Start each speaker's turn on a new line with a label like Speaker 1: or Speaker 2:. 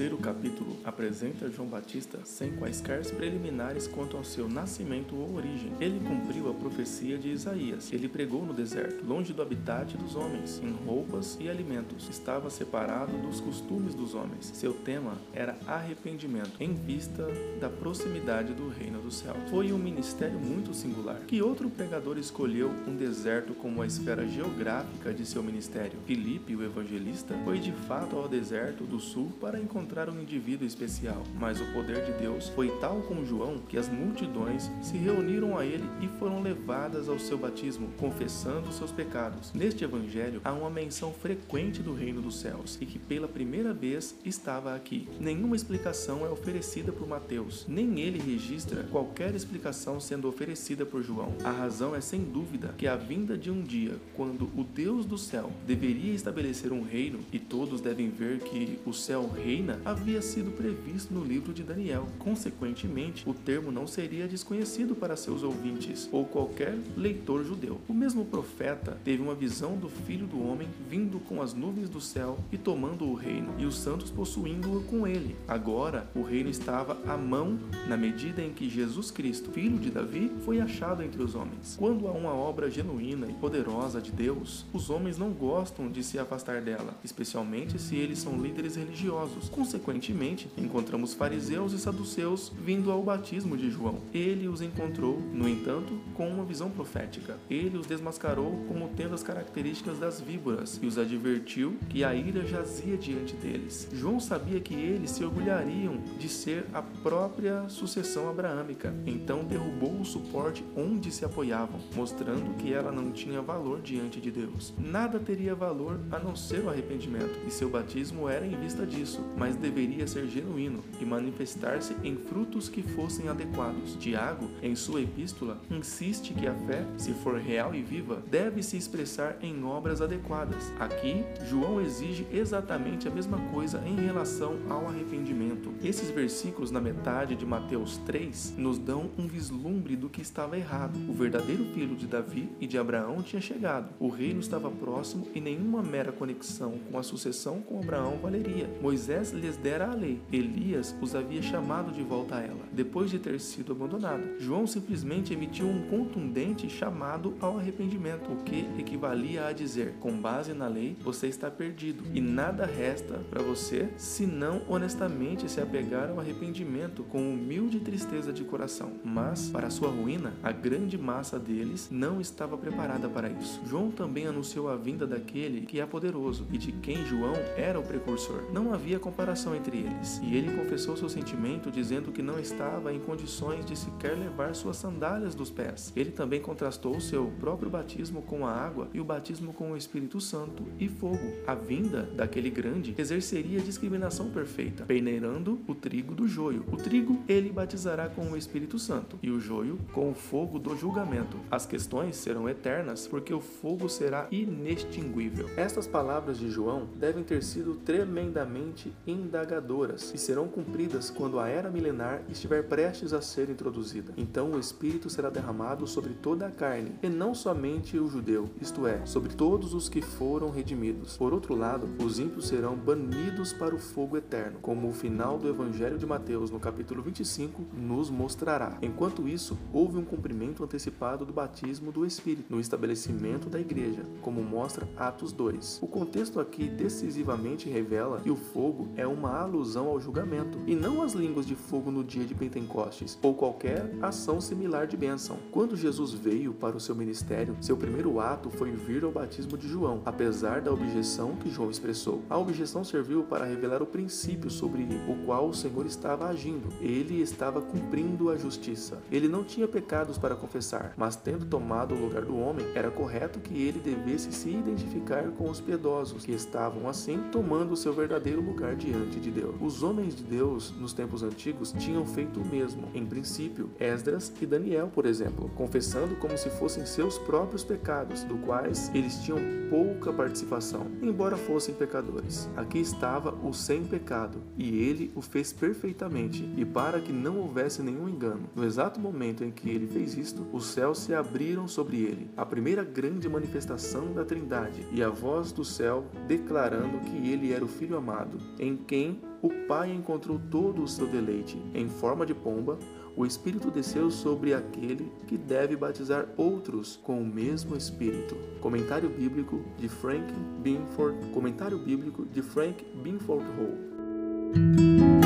Speaker 1: terceiro capítulo apresenta João Batista sem quaisquer preliminares quanto ao seu nascimento ou origem. Ele cumpriu a profecia de Isaías. Ele pregou no deserto, longe do habitat dos homens, em roupas e alimentos. Estava separado dos costumes dos homens. Seu tema era arrependimento, em vista da proximidade do reino do céu. Foi um ministério muito singular. Que outro pregador escolheu um deserto como a esfera geográfica de seu ministério? Filipe, o evangelista, foi de fato ao deserto do sul para encontrar um indivíduo especial, mas o poder de Deus foi tal com João que as multidões se reuniram a ele e foram levadas ao seu batismo, confessando seus pecados. Neste evangelho há uma menção frequente do reino dos céus e que pela primeira vez estava aqui. Nenhuma explicação é oferecida por Mateus, nem ele registra qualquer explicação sendo oferecida por João. A razão é sem dúvida que a vinda de um dia quando o Deus do céu deveria estabelecer um reino e todos devem ver que o céu reina havia sido previsto no livro de Daniel. Consequentemente, o termo não seria desconhecido para seus ouvintes ou qualquer leitor judeu. O mesmo profeta teve uma visão do Filho do Homem vindo com as nuvens do céu e tomando o reino, e os santos possuindo-o com ele. Agora, o reino estava à mão na medida em que Jesus Cristo, filho de Davi, foi achado entre os homens. Quando há uma obra genuína e poderosa de Deus, os homens não gostam de se afastar dela, especialmente se eles são líderes religiosos. Consequentemente, encontramos fariseus e saduceus vindo ao batismo de João. Ele os encontrou, no entanto, com uma visão profética. Ele os desmascarou como tendo as características das víboras e os advertiu que a ira jazia diante deles. João sabia que eles se orgulhariam de ser a própria sucessão abraâmica, então derrubou o suporte onde se apoiavam, mostrando que ela não tinha valor diante de Deus. Nada teria valor a não ser o arrependimento, e seu batismo era em vista disso, mas deveria ser genuíno e manifestar-se em frutos que fossem adequados. Tiago, em sua epístola, insiste que a fé, se for real e viva, deve se expressar em obras adequadas. Aqui, João exige exatamente a mesma coisa em relação ao arrependimento. Esses versículos na metade de Mateus 3 nos dão um vislumbre do que estava errado. O verdadeiro filho de Davi e de Abraão tinha chegado. O reino estava próximo e nenhuma mera conexão com a sucessão com Abraão valeria. Moisés lhes dera a lei. Elias os havia chamado de volta a ela, depois de ter sido abandonado. João simplesmente emitiu um contundente chamado ao arrependimento, o que equivalia a dizer: com base na lei, você está perdido e nada resta para você senão honestamente se apegar ao arrependimento com humilde tristeza de coração. Mas, para sua ruína, a grande massa deles não estava preparada para isso. João também anunciou a vinda daquele que é poderoso e de quem João era o precursor. Não havia comparação entre eles, e ele confessou seu sentimento dizendo que não estava em condições de sequer levar suas sandálias dos pés. Ele também contrastou seu próprio batismo com a água e o batismo com o Espírito Santo e fogo. A vinda daquele grande exerceria discriminação perfeita, peneirando o trigo do joio. O trigo ele batizará com o Espírito Santo e o joio com o fogo do julgamento. As questões serão eternas porque o fogo será inextinguível. Estas palavras de João devem ter sido tremendamente indagadoras e serão cumpridas quando a era milenar estiver prestes a ser introduzida. Então o Espírito será derramado sobre toda a carne, e não somente o judeu, isto é, sobre todos os que foram redimidos. Por outro lado, os ímpios serão banidos para o fogo eterno, como o final do Evangelho de Mateus, no capítulo 25, nos mostrará. Enquanto isso, houve um cumprimento antecipado do batismo do Espírito no estabelecimento da igreja, como mostra Atos 2. O contexto aqui decisivamente revela que o fogo é uma alusão ao julgamento, e não às línguas de fogo no dia de Pentecostes, ou qualquer ação similar de bênção. Quando Jesus veio para o seu ministério, seu primeiro ato foi vir ao batismo de João, apesar da objeção que João expressou. A objeção serviu para revelar o princípio sobre o qual o Senhor estava agindo. Ele estava cumprindo a justiça. Ele não tinha pecados para confessar, mas tendo tomado o lugar do homem, era correto que ele devesse se identificar com os piedosos, que estavam assim tomando o seu verdadeiro lugar diante de Deus. Os homens de Deus nos tempos antigos tinham feito o mesmo. Em princípio, Esdras e Daniel, por exemplo, confessando como se fossem seus próprios pecados, do quais eles tinham pouca participação, embora fossem pecadores. Aqui estava o sem pecado, e ele o fez perfeitamente, e para que não houvesse nenhum engano. No exato momento em que ele fez isto, os céus se abriram sobre ele, a primeira grande manifestação da Trindade, e a voz do céu declarando que ele era o Filho amado, em quem o Pai encontrou todo o seu deleite. Em forma de pomba, o Espírito desceu sobre aquele que deve batizar outros com o mesmo Espírito. Comentário bíblico de Frank Binford, comentário bíblico de Frank Binford Hall.